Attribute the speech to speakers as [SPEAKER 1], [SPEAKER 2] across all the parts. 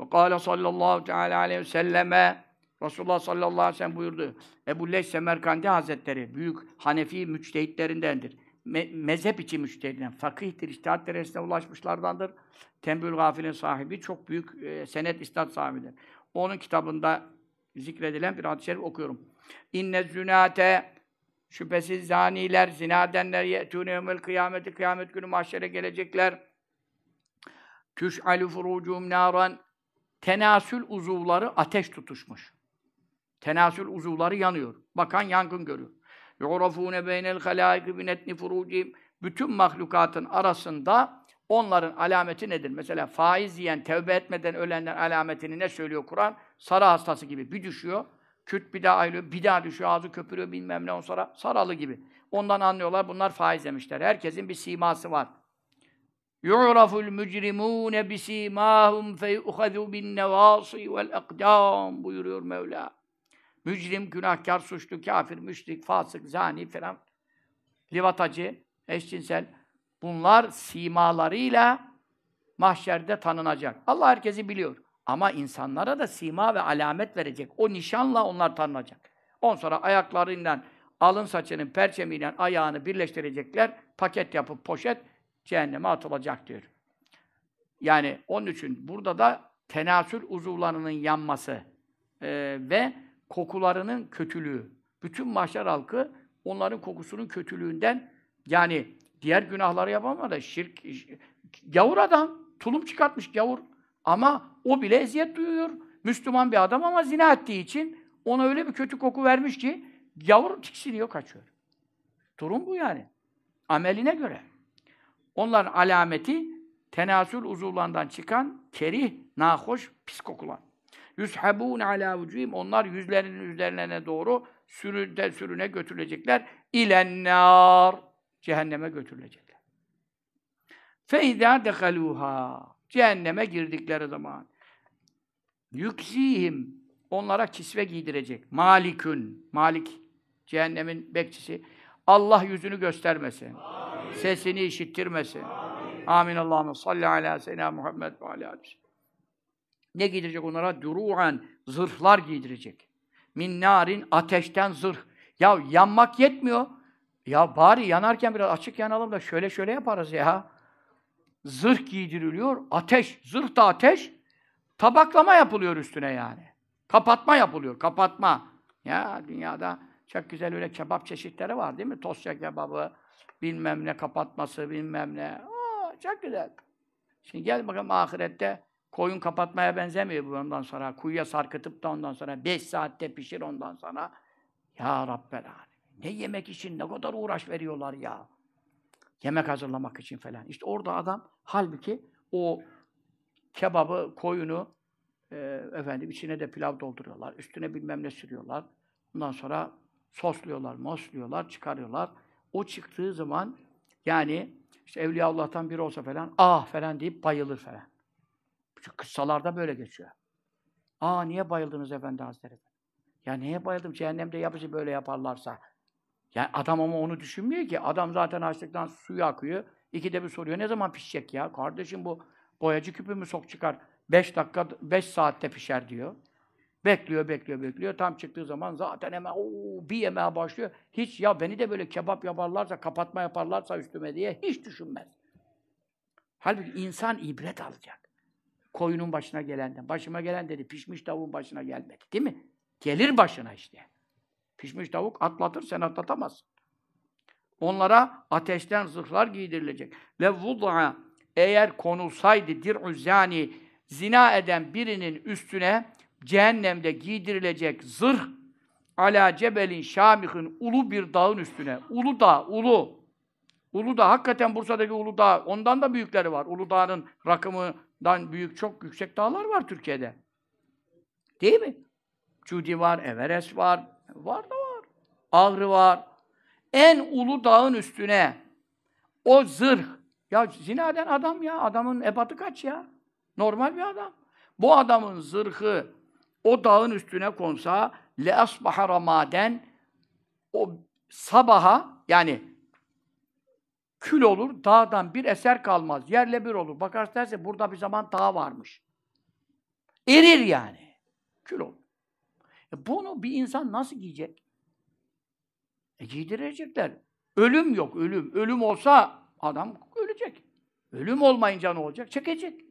[SPEAKER 1] Ve kâle sallallahu teâlâ aleyhi ve selleme Resulullah sallallahu aleyhi ve sellem buyurdu. Ebu Leys Semerkandi Hazretleri büyük Hanefi müçtehitlerindendir. Me mezhep içi müçtehitlerinden. Fakihtir, iştihat derecesine ulaşmışlardandır. Tembül Gafil'in sahibi çok büyük e, senet istat sahibidir. Onun kitabında zikredilen bir hadis-i şerif okuyorum. İnne zünate şüphesiz zaniler, zina edenler ye'tûne yevmel kıyameti kıyamet günü mahşere gelecekler. Tüş'alü furucum naran tenasül uzuvları ateş tutuşmuş. Tenasül uzuvları yanıyor. Bakan yangın görüyor. Yu'rafûne beynel halâiki binetni furucihim. Bütün mahlukatın arasında onların alameti nedir? Mesela faiz yiyen, tevbe etmeden ölenlerin alametini ne söylüyor Kur'an? Sarı hastası gibi bir düşüyor, küt bir daha ayrılıyor, bir daha düşüyor, ağzı köpürüyor bilmem ne on sonra saralı gibi. Ondan anlıyorlar bunlar faiz demişler. Herkesin bir siması var. يُعْرَفُ الْمُجْرِمُونَ بِسِيمَاهُمْ فَيُؤْخَذُوا بِالنَّوَاصِي وَالْاَقْدَامِ buyuruyor Mevla. Mücrim, günahkar, suçlu, kafir, müşrik, fasık, zani falan, livatacı, eşcinsel, bunlar simalarıyla mahşerde tanınacak. Allah herkesi biliyor. Ama insanlara da sima ve alamet verecek. O nişanla onlar tanınacak. On sonra ayaklarından, alın saçının perçemiyle ayağını birleştirecekler, paket yapıp poşet cehenneme atılacak diyor. Yani onun için burada da tenasül uzuvlarının yanması e, ve kokularının kötülüğü. Bütün mahşer halkı onların kokusunun kötülüğünden yani diğer günahları yapamıyor da şirk, gavur adam, tulum çıkartmış gavur. Ama o bile eziyet duyuyor. Müslüman bir adam ama zina ettiği için ona öyle bir kötü koku vermiş ki gavur tiksiniyor, kaçıyor. Durum bu yani. Ameline göre. Onların alameti tenasül uzuvlarından çıkan kerih, nahoş, pis kokular. Yushabun ala vücuhim onlar yüzlerinin üzerlerine doğru sürüne sürüne götürülecekler. İlennâr cehenneme götürülecekler. Feyda dehaluha cehenneme girdikleri zaman yüksihim onlara kisve giydirecek. Malikün Malik cehennemin bekçisi Allah yüzünü göstermesin. Amin. Sesini işittirmesin. Amin. Allahümme salli ala seyyidina Muhammed ve ala Ne giydirecek onlara? Duru'an, zırhlar giydirecek. Min narin, ateşten zırh. Ya yanmak yetmiyor. Ya bari yanarken biraz açık yanalım da şöyle şöyle yaparız ya. Zırh giydiriliyor, ateş. Zırh da ateş. Tabaklama yapılıyor üstüne yani. Kapatma yapılıyor, kapatma. Ya dünyada çok güzel öyle kebap çeşitleri var değil mi? Tosya kebabı, bilmem ne kapatması, bilmem ne. Aa, çok güzel. Şimdi gel bakalım ahirette koyun kapatmaya benzemiyor bu ondan sonra. Kuyuya sarkıtıp da ondan sonra 5 saatte pişir ondan sonra. Ya Rabbel Ne yemek için ne kadar uğraş veriyorlar ya. Yemek hazırlamak için falan. İşte orada adam halbuki o kebabı, koyunu e, efendim içine de pilav dolduruyorlar. Üstüne bilmem ne sürüyorlar. Ondan sonra sosluyorlar, mosluyorlar, çıkarıyorlar. O çıktığı zaman yani işte Evliya Allah'tan biri olsa falan ah falan deyip bayılır falan. Çünkü kıssalarda böyle geçiyor. Aa niye bayıldınız Efendi Hazretleri? Ya neye bayıldım? Cehennemde yapıcı böyle yaparlarsa. Yani adam ama onu düşünmüyor ki. Adam zaten açlıktan suyu akıyor. İkide bir soruyor. Ne zaman pişecek ya? Kardeşim bu boyacı küpü mü sok çıkar? Beş dakika, beş saatte pişer diyor. Bekliyor, bekliyor, bekliyor. Tam çıktığı zaman zaten hemen ooo bir yemeğe başlıyor. Hiç ya beni de böyle kebap yaparlarsa, kapatma yaparlarsa üstüme diye hiç düşünmez. Halbuki insan ibret alacak. Koyunun başına gelenden. Başıma gelen dedi, pişmiş tavuğun başına gelmedi. Değil mi? Gelir başına işte. Pişmiş tavuk atlatır, sen atlatamazsın. Onlara ateşten zırhlar giydirilecek. Ve vud'a eğer konulsaydı dir'u zani zina eden birinin üstüne cehennemde giydirilecek zırh ala cebelin şamihin ulu bir dağın üstüne. Ulu dağ, ulu. Ulu dağ, hakikaten Bursa'daki Ulu Dağ, ondan da büyükleri var. Ulu Dağ'ın rakımından büyük, çok yüksek dağlar var Türkiye'de. Değil mi? Cudi var, Everest var, var da var. Ağrı var. En ulu dağın üstüne o zırh. Ya zinaden adam ya, adamın ebatı kaç ya? Normal bir adam. Bu adamın zırhı o dağın üstüne konsa le asbaha ramaden o sabaha yani kül olur, dağdan bir eser kalmaz. Yerle bir olur. Bakarsın derse burada bir zaman dağ varmış. Erir yani. Kül olur. E bunu bir insan nasıl giyecek? E giydirecekler. Ölüm yok, ölüm. Ölüm olsa adam ölecek. Ölüm olmayınca ne olacak? Çekecek.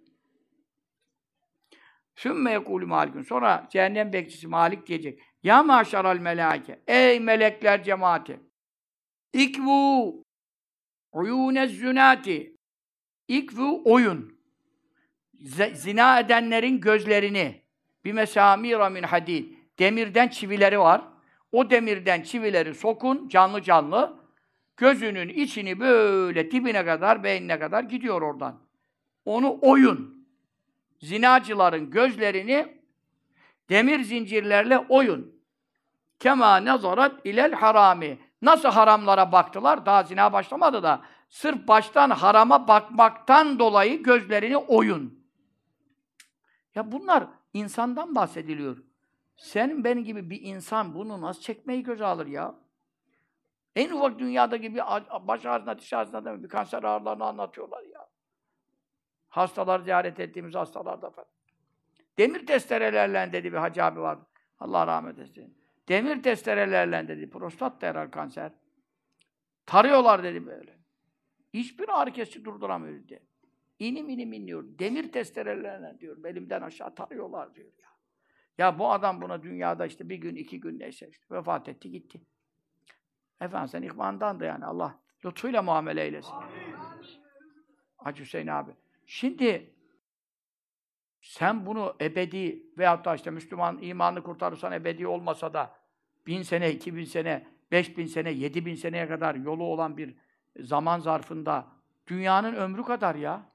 [SPEAKER 1] Sümme yekulü malikun. Sonra cehennem bekçisi Malik diyecek. Ya maşaral melâke. Ey melekler cemaati. İkvu uyûnez zünâti. İkvu oyun. Zina edenlerin gözlerini bir mesamira min hadid. Demirden çivileri var. O demirden çivileri sokun canlı canlı. Gözünün içini böyle dibine kadar, beynine kadar gidiyor oradan. Onu oyun. Zinacıların gözlerini demir zincirlerle oyun. Kema nazarat ilel harami. Nasıl haramlara baktılar? Daha zina başlamadı da. Sırf baştan harama bakmaktan dolayı gözlerini oyun. Ya bunlar insandan bahsediliyor. Sen benim gibi bir insan bunu nasıl çekmeyi göze alır ya? En ufak dünyadaki bir baş ağrısına, diş ağrısına bir kanser ağrılarını anlatıyorlar ya. Hastalar ziyaret ettiğimiz hastalarda falan. Demir testerelerle dedi bir hacı abi vardı. Allah rahmet eylesin. Demir testerelerle dedi. Prostat da herhal kanser. Tarıyorlar dedi böyle. Hiçbir ağrı kesici durduramıyor dedi. İnim inim inliyor. Demir testerelerle diyor. Elimden aşağı tarıyorlar diyor ya. Ya bu adam buna dünyada işte bir gün, iki gün neyse işte vefat etti gitti. Efendim sen ihvandandı yani. Allah lütfuyla muamele eylesin. Hacı Hüseyin abi. Şimdi sen bunu ebedi veyahut da işte Müslüman imanını kurtarırsan ebedi olmasa da bin sene, iki bin sene, beş bin sene, yedi bin seneye kadar yolu olan bir zaman zarfında dünyanın ömrü kadar ya.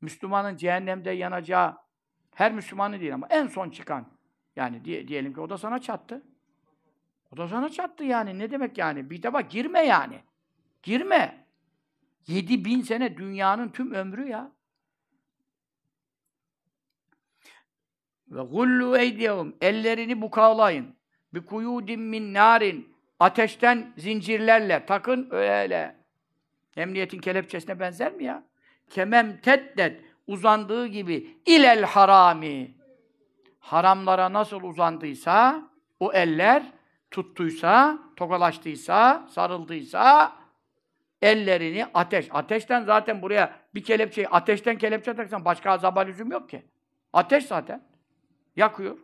[SPEAKER 1] Müslümanın cehennemde yanacağı her Müslümanı değil ama en son çıkan yani diye, diyelim ki o da sana çattı. O da sana çattı yani. Ne demek yani? Bir defa girme yani. Girme. Yedi bin sene dünyanın tüm ömrü ya. Ve gullu eydiyehum. Ellerini bukavlayın. Bi kuyudin min narin. Ateşten zincirlerle takın öyle. Emniyetin kelepçesine benzer mi ya? Kemem teddet uzandığı gibi ilel harami. Haramlara nasıl uzandıysa o eller tuttuysa, tokalaştıysa, sarıldıysa ellerini ateş. Ateşten zaten buraya bir kelepçeyi ateşten kelepçe taksan başka azaba lüzum yok ki. Ateş zaten. Yakıyor.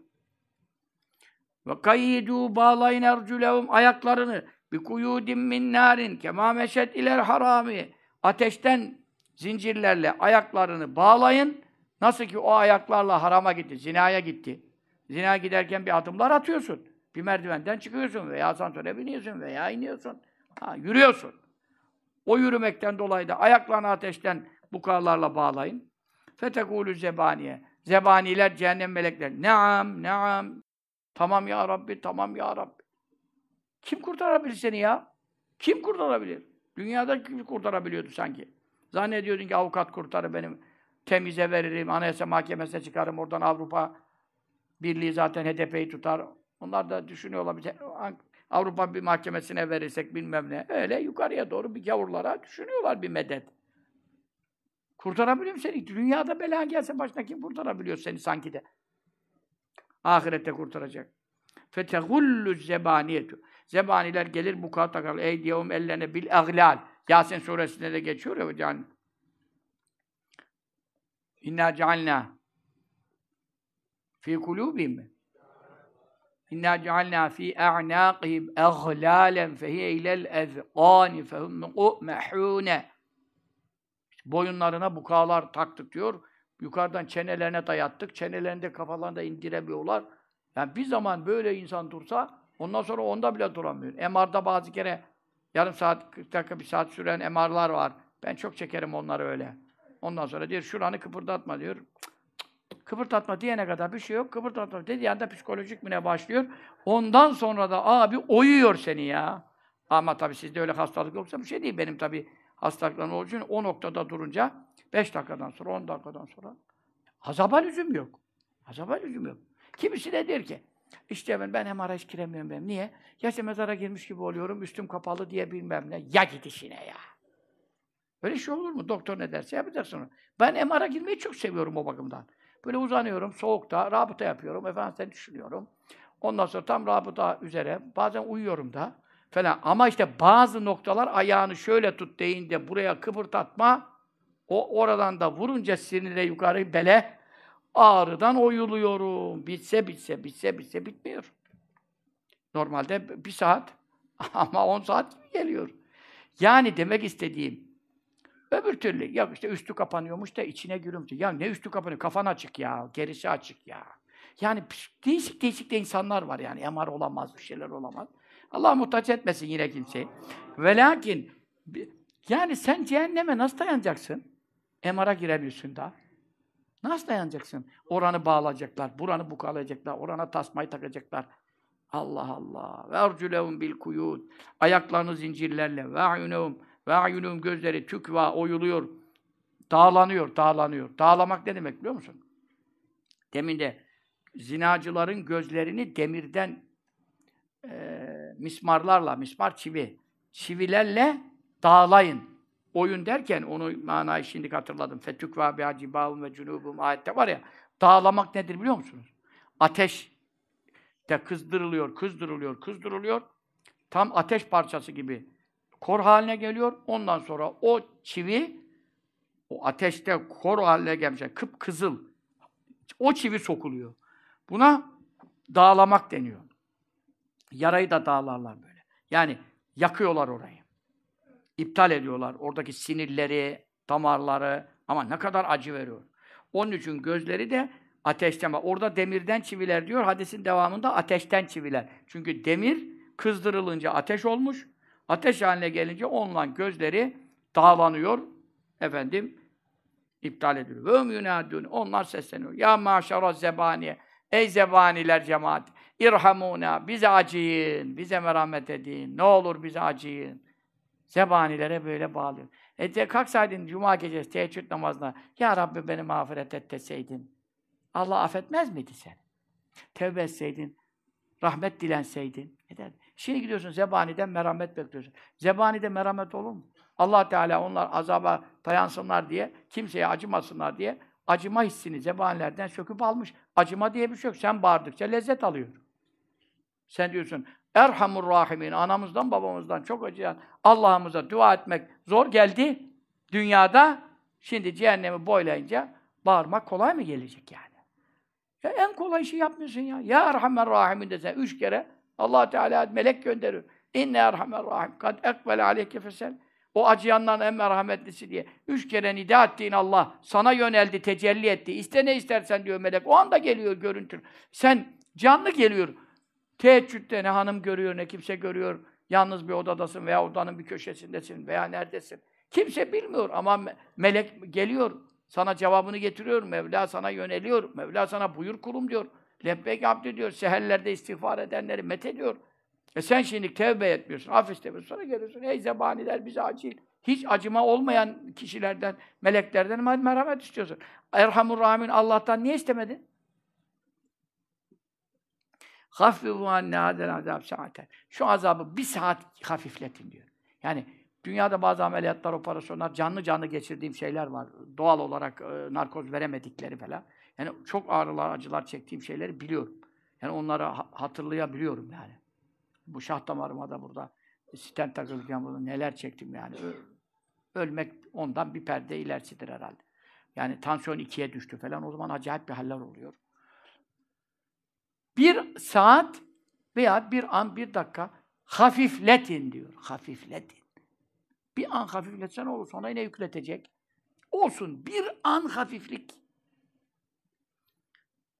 [SPEAKER 1] Ve kayyidu bağlayın erculehum ayaklarını bi kuyudin min narin kema iler harami ateşten zincirlerle ayaklarını bağlayın. Nasıl ki o ayaklarla harama gitti, zinaya gitti. Zinaya giderken bir adımlar atıyorsun. Bir merdivenden çıkıyorsun veya asansöre biniyorsun veya iniyorsun. Ha, yürüyorsun. O yürümekten dolayı da ayaklarını ateşten bukarlarla bağlayın. Fetekulü zebaniye. Zebaniler, cehennem melekler. Naam, naam. Tamam ya Rabbi, tamam ya Rabbi. Kim kurtarabilir seni ya? Kim kurtarabilir? Dünyada kim kurtarabiliyordu sanki? Zannediyordun ki avukat kurtarır benim. Temize veririm, anayasa mahkemesine çıkarım, oradan Avrupa Birliği zaten HDP'yi tutar. Onlar da düşünüyorlar. Bir Avrupa bir mahkemesine verirsek bilmem ne. Öyle yukarıya doğru bir gavurlara düşünüyorlar bir medet. Kurtarabiliyor mu seni? Dünyada bela gelse başına kim kurtarabiliyor seni sanki de? Ahirette kurtaracak. Fetehullu zebaniyetu. Zebaniler gelir bu kağıt takar. Eydiyehum ellerine bil aglal. Yasin suresinde de geçiyor ya yani. İnna cealna fi kulubihim mi? İnna cealna fi a'naqihim aghlalen fehiye ilel ezqani fehum muqmehune. Boyunlarına bukağlar taktık diyor. Yukarıdan çenelerine dayattık. Çenelerinde kafalarında indiremiyorlar. Yani bir zaman böyle insan dursa ondan sonra onda bile duramıyor. MR'da bazı kere yarım saat, 40 dakika, bir saat süren MR'lar var. Ben çok çekerim onları öyle. Ondan sonra diyor şuranı kıpırdatma diyor. Kıpırdatma diyene kadar bir şey yok. Kıpırdatma dediği anda psikolojik mi ne başlıyor. Ondan sonra da abi oyuyor seni ya. Ama tabii sizde öyle hastalık yoksa bir şey değil. Benim tabii hastalıklarım olduğu için o noktada durunca 5 dakikadan sonra, 10 dakikadan sonra azaba lüzum yok. Azaba lüzum yok. Kimisi de der ki, işte ben, ben MR'a hiç giremiyorum ben. Niye? Ya işte mezara girmiş gibi oluyorum, üstüm kapalı diye bilmem ne. Ya gidişine ya. Öyle şey olur mu? Doktor ne derse yapacaksın onu. Ben MR'a girmeyi çok seviyorum o bakımdan. Böyle uzanıyorum soğukta, rabıta yapıyorum. Efendim seni düşünüyorum. Ondan sonra tam rabıta üzere. Bazen uyuyorum da falan. Ama işte bazı noktalar ayağını şöyle tut deyince buraya kıpırtatma. O oradan da vurunca sinire yukarı bele ağrıdan oyuluyorum. Bitse bitse bitse bitse bitmiyor. Normalde bir saat ama on saat gibi geliyor. Yani demek istediğim öbür türlü ya işte üstü kapanıyormuş da içine gürümtü. Ya ne üstü kapanıyor? Kafan açık ya, gerisi açık ya. Yani değişik değişik de insanlar var yani. MR olamaz, bir şeyler olamaz. Allah muhtaç etmesin yine kimseyi. Ve lakin yani sen cehenneme nasıl dayanacaksın? MR'a giremiyorsun da. Nasıl dayanacaksın? Oranı bağlayacaklar, buranı bukalayacaklar, orana tasmayı takacaklar. Allah Allah. Ve erculehum bil kuyud. Ayaklarını zincirlerle ve ayunehum ve ayunehum gözleri tükva oyuluyor. Dağlanıyor, dağlanıyor. Dağlamak ne demek biliyor musun? Demin de zinacıların gözlerini demirden e, mismarlarla, mismar çivi, çivilerle dağlayın. Oyun derken onu manayı şimdi hatırladım. Fetükva bi acibahum ve cunubum ayette var ya. Dağlamak nedir biliyor musunuz? Ateş de kızdırılıyor, kızdırılıyor, kızdırılıyor. Tam ateş parçası gibi kor haline geliyor. Ondan sonra o çivi o ateşte kor haline gelmiş. Kıpkızıl. O çivi sokuluyor. Buna dağlamak deniyor. Yarayı da dağlarlar böyle. Yani yakıyorlar orayı. İptal ediyorlar. Oradaki sinirleri, damarları ama ne kadar acı veriyor. Onun için gözleri de ateşten. Orada demirden çiviler diyor. Hadisin devamında ateşten çiviler. Çünkü demir kızdırılınca ateş olmuş. Ateş haline gelince onunla gözleri dağlanıyor. Efendim iptal ediliyor. Ve umyunâdûn. Onlar sesleniyor. Ya maşara zebaniye. Ey zebaniler cemaat. İrhamuna. Bize acıyın. Bize merhamet edin. Ne olur bize acıyın. Zebanilere böyle bağlıyor. E de kalksaydın cuma gecesi teheccüd namazına. Ya Rabbi beni mağfiret et deseydin. Allah affetmez miydi seni? Tevbe etseydin, rahmet dilenseydin. Eder. Şimdi gidiyorsun zebaniden merhamet bekliyorsun. Zebanide merhamet olur mu? Allah Teala onlar azaba dayansınlar diye, kimseye acımasınlar diye acıma hissini zebanilerden söküp almış. Acıma diye bir şey yok. Sen bağırdıkça lezzet alıyor. Sen diyorsun, Erhamur Rahimin, anamızdan babamızdan çok acıyan Allah'ımıza dua etmek zor geldi dünyada. Şimdi cehennemi boylayınca bağırmak kolay mı gelecek yani? Ya en kolay işi yapmıyorsun ya. Ya Erhamer Rahimin desen üç kere allah Teala melek gönderiyor. İnne Erhamer Rahim. Kad ekbele aleyke fesel. O acıyanların en merhametlisi diye. Üç kere nida ettiğin Allah sana yöneldi, tecelli etti. İste ne istersen diyor melek. O anda geliyor görüntü. Sen canlı geliyor. Teheccüde ne hanım görüyor, ne kimse görüyor. Yalnız bir odadasın veya odanın bir köşesindesin veya neredesin. Kimse bilmiyor ama me melek geliyor. Sana cevabını getiriyor. Mevla sana yöneliyor. Mevla sana buyur kulum diyor. Lebbek abdü diyor. Seherlerde istiğfar edenleri met ediyor. E sen şimdi tevbe etmiyorsun. Af istemiyorsun. Sonra geliyorsun. Ey zebaniler bize acil. Hiç acıma olmayan kişilerden, meleklerden merhamet istiyorsun. Erhamur Rahmin Allah'tan niye istemedin? Haffizu anne hadel azab saaten. Şu azabı bir saat hafifletin diyor. Yani dünyada bazı ameliyatlar, operasyonlar, canlı canlı geçirdiğim şeyler var. Doğal olarak e, narkoz veremedikleri falan. Yani çok ağrılar, acılar çektiğim şeyleri biliyorum. Yani onları ha hatırlayabiliyorum yani. Bu şah damarıma da burada stent takılırken burada neler çektim yani. Ölmek ondan bir perde ilerisidir herhalde. Yani tansiyon ikiye düştü falan. O zaman acayip bir haller oluyor. Bir saat veya bir an, bir dakika hafifletin diyor. Hafifletin. Bir an hafifletsen olur. Sonra yine yükletecek. Olsun. Bir an hafiflik.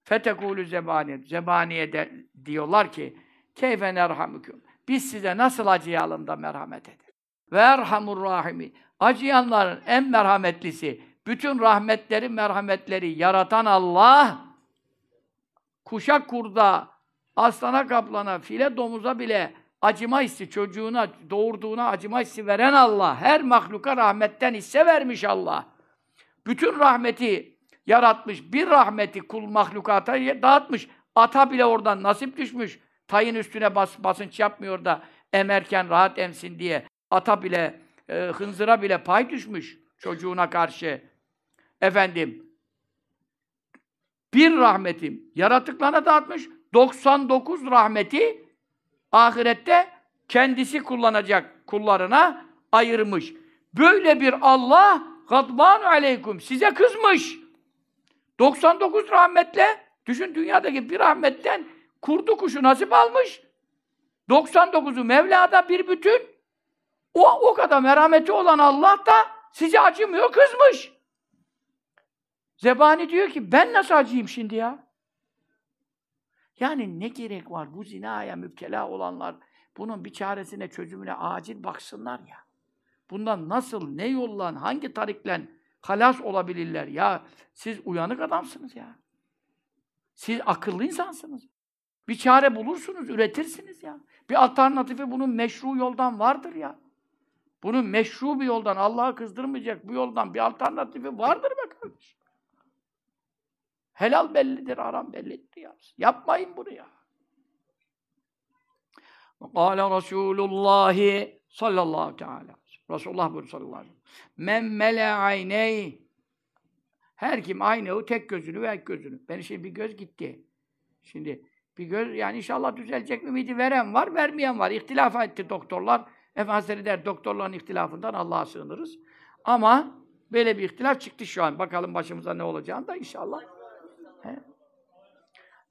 [SPEAKER 1] Fetekulü zebaniye. Zebaniye de diyorlar ki keyfe nerhamüküm. Biz size nasıl acıyalım da merhamet edelim. Ve erhamur rahimi. Acıyanların en merhametlisi, bütün rahmetleri, merhametleri yaratan Allah, kuşak kurda, aslana kaplana, file domuza bile acıma hissi, çocuğuna, doğurduğuna acıma hissi veren Allah. Her mahluka rahmetten hisse vermiş Allah. Bütün rahmeti yaratmış, bir rahmeti kul mahlukata dağıtmış. Ata bile oradan nasip düşmüş. Tayın üstüne bas, basınç yapmıyor da emerken rahat emsin diye. Ata bile, e, hınzıra bile pay düşmüş çocuğuna karşı. Efendim, bir rahmetim yaratıklarına dağıtmış. 99 rahmeti ahirette kendisi kullanacak kullarına ayırmış. Böyle bir Allah gadban aleykum size kızmış. 99 rahmetle düşün dünyadaki bir rahmetten kurdu kuşu nasip almış. 99'u Mevla'da bir bütün. O, o kadar merhameti olan Allah da size acımıyor, kızmış. Zebani diyor ki ben nasıl acıyım şimdi ya? Yani ne gerek var bu zinaya müptela olanlar bunun bir çaresine, çözümüne acil baksınlar ya. Bundan nasıl, ne yollan, hangi tarikle halas olabilirler ya? Siz uyanık adamsınız ya. Siz akıllı insansınız. Bir çare bulursunuz, üretirsiniz ya. Bir alternatifi bunun meşru yoldan vardır ya. Bunun meşru bir yoldan, Allah'ı kızdırmayacak bu yoldan bir alternatifi vardır be kardeşim. Helal bellidir, haram bellidir ya. Yapmayın bunu ya. Kâle Resûlullâhi sallallahu teâlâ. Resulullah buyuruyor sallallahu aleyhi ve sellem. Men mele ayney. Her kim aynehu tek gözünü ve gözünü. Ben şimdi bir göz gitti. Şimdi bir göz yani inşallah düzelecek ümidi veren var, vermeyen var. İhtilaf etti doktorlar. Efendimiz der doktorların ihtilafından Allah'a sığınırız. Ama böyle bir ihtilaf çıktı şu an. Bakalım başımıza ne olacağını da inşallah. He.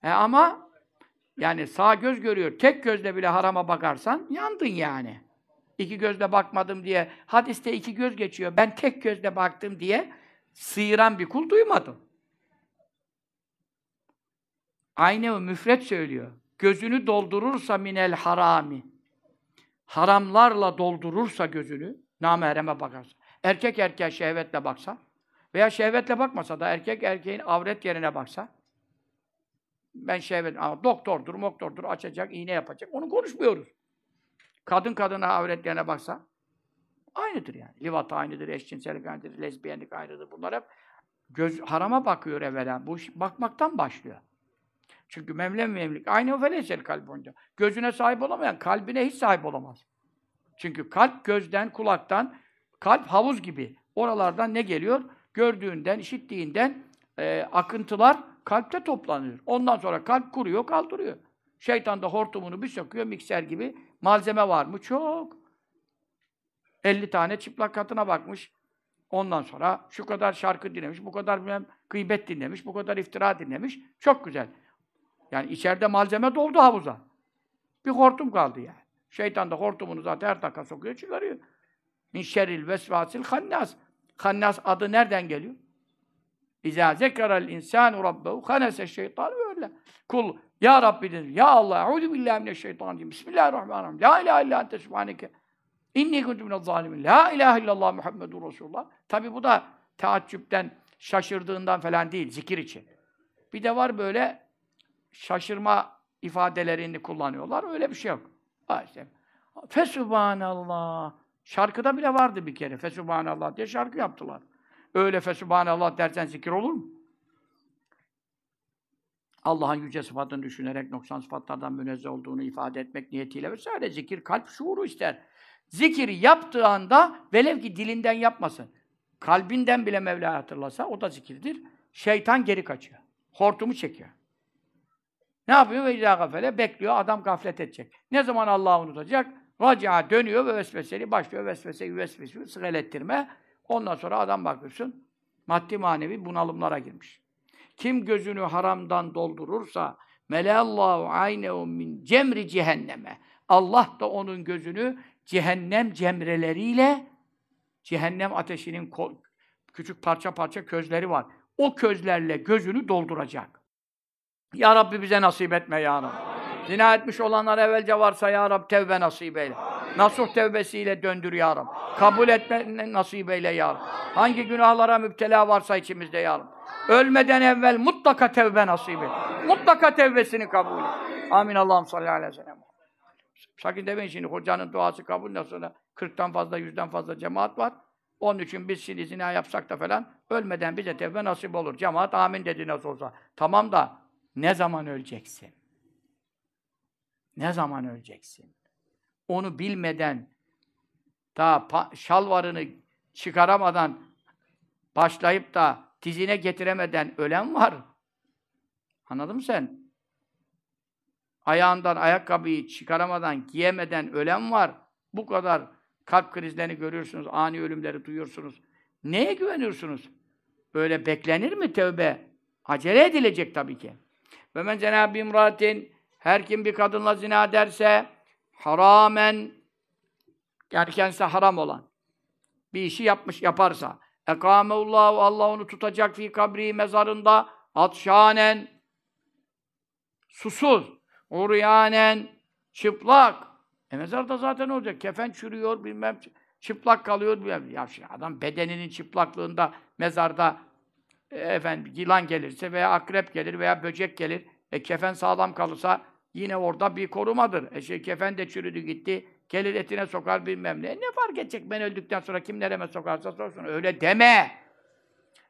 [SPEAKER 1] E ama yani sağ göz görüyor. Tek gözle bile harama bakarsan yandın yani. İki gözle bakmadım diye hadiste iki göz geçiyor. Ben tek gözle baktım diye sıyıran bir kul duymadım. Aynı o müfret söylüyor. Gözünü doldurursa minel harami. Haramlarla doldurursa gözünü, namahreme bakarsa. Erkek erkeğe şehvetle baksa veya şehvetle bakmasa da erkek erkeğin avret yerine baksa ben şehvet, ama doktordur, moktordur, açacak, iğne yapacak. Onu konuşmuyoruz. Kadın kadına avret yerine baksa aynıdır yani. Livat aynıdır, eşcinsellik aynıdır, lezbiyenlik aynıdır. Bunlar hep göz harama bakıyor evvela. Bu bakmaktan başlıyor. Çünkü memlem memlik aynı feleysel kalp onca. Gözüne sahip olamayan kalbine hiç sahip olamaz. Çünkü kalp gözden, kulaktan, kalp havuz gibi. Oralardan ne geliyor? Gördüğünden, işittiğinden e, akıntılar kalpte toplanıyor. Ondan sonra kalp kuruyor, kaldırıyor. Şeytan da hortumunu bir söküyor, mikser gibi. Malzeme var mı? Çok. 50 tane çıplak katına bakmış. Ondan sonra şu kadar şarkı dinlemiş, bu kadar bilmem gıybet dinlemiş, bu kadar iftira dinlemiş. Çok güzel. Yani içeride malzeme doldu havuza. Bir hortum kaldı yani. Şeytan da hortumunu zaten her dakika sokuyor, çıkarıyor. Min şerril vesvasil hannas. Hannas adı nereden geliyor? İzâ zekerel insânu rabbehu hanese şeytan böyle. Kul ya Rabbi dedi. Ya Allah, euzu billahi mineşşeytanirracim. Bismillahirrahmanirrahim. La ilahe illa ente subhaneke. İnni kuntu minez zalimin. La ilahe illallah Muhammedur Resulullah. Tabi bu da taaccüpten, şaşırdığından falan değil, zikir için. Bir de var böyle şaşırma ifadelerini kullanıyorlar. Öyle bir şey yok. Ha işte. Şarkıda bile vardı bir kere. Fesubhanallah diye şarkı yaptılar. Öyle fesubhanallah dersen zikir olur mu? Allah'ın yüce sıfatını düşünerek noksan sıfatlardan münezzeh olduğunu ifade etmek niyetiyle vesaire zikir kalp şuuru ister. Zikir yaptığı anda velev ki dilinden yapmasın. Kalbinden bile Mevla hatırlasa o da zikirdir. Şeytan geri kaçıyor. Hortumu çekiyor. Ne yapıyor? Ve izâ gafele bekliyor. Adam gaflet edecek. Ne zaman Allah'ı unutacak? Racia dönüyor ve vesveseli başlıyor vesveseyi vesveseyi sıgal ettirme. Ondan sonra adam bakıyorsun maddi manevi bunalımlara girmiş. Kim gözünü haramdan doldurursa meleallahu aynehu min cemri cehenneme. Allah da onun gözünü cehennem cemreleriyle cehennem ateşinin küçük parça parça közleri var. O közlerle gözünü dolduracak. Ya Rabbi bize nasip etme ya Rabbi. Zina etmiş olanlar evvelce varsa ya Rabbi tevbe nasip eyle. Nasuh tevbesiyle döndür ya Rabbi. Kabul etme nasip eyle ya Rabbi. Hangi günahlara müptela varsa içimizde ya Rabbi. Ölmeden evvel mutlaka tevbe nasip et. Mutlaka tevbesini kabul et. Amin. Allah'ım sallallahu aleyhi ve sellem. Sakın demeyin şimdi hocanın duası kabul nasıl? 40'tan fazla, 100'den fazla cemaat var. Onun için biz şimdi zina yapsak da falan ölmeden bize tevbe nasip olur. Cemaat amin dedi nasıl olsa. Tamam da ne zaman öleceksin? Ne zaman öleceksin? Onu bilmeden, daha şalvarını çıkaramadan, başlayıp da dizine getiremeden ölen var. Anladın mı sen? Ayağından ayakkabıyı çıkaramadan, giyemeden ölen var. Bu kadar kalp krizlerini görüyorsunuz, ani ölümleri duyuyorsunuz. Neye güveniyorsunuz? Böyle beklenir mi tövbe? Acele edilecek tabii ki. Ve men cenab-ı her kim bir kadınla zina derse haramen yani kendisi haram olan bir işi yapmış yaparsa ekameullahu Allah onu tutacak fi kabri mezarında atşanen susuz uryanen çıplak e mezarda zaten olacak. Kefen çürüyor bilmem çıplak kalıyor bilmem. Ya adam bedeninin çıplaklığında mezarda e, efendim yılan gelirse veya akrep gelir veya böcek gelir. E kefen sağlam kalırsa yine orada bir korumadır. E şey kefen de çürüdü gitti. Gelir etine sokar bilmem ne. Ne fark edecek ben öldükten sonra kim nereme sokarsa soksun. Öyle deme.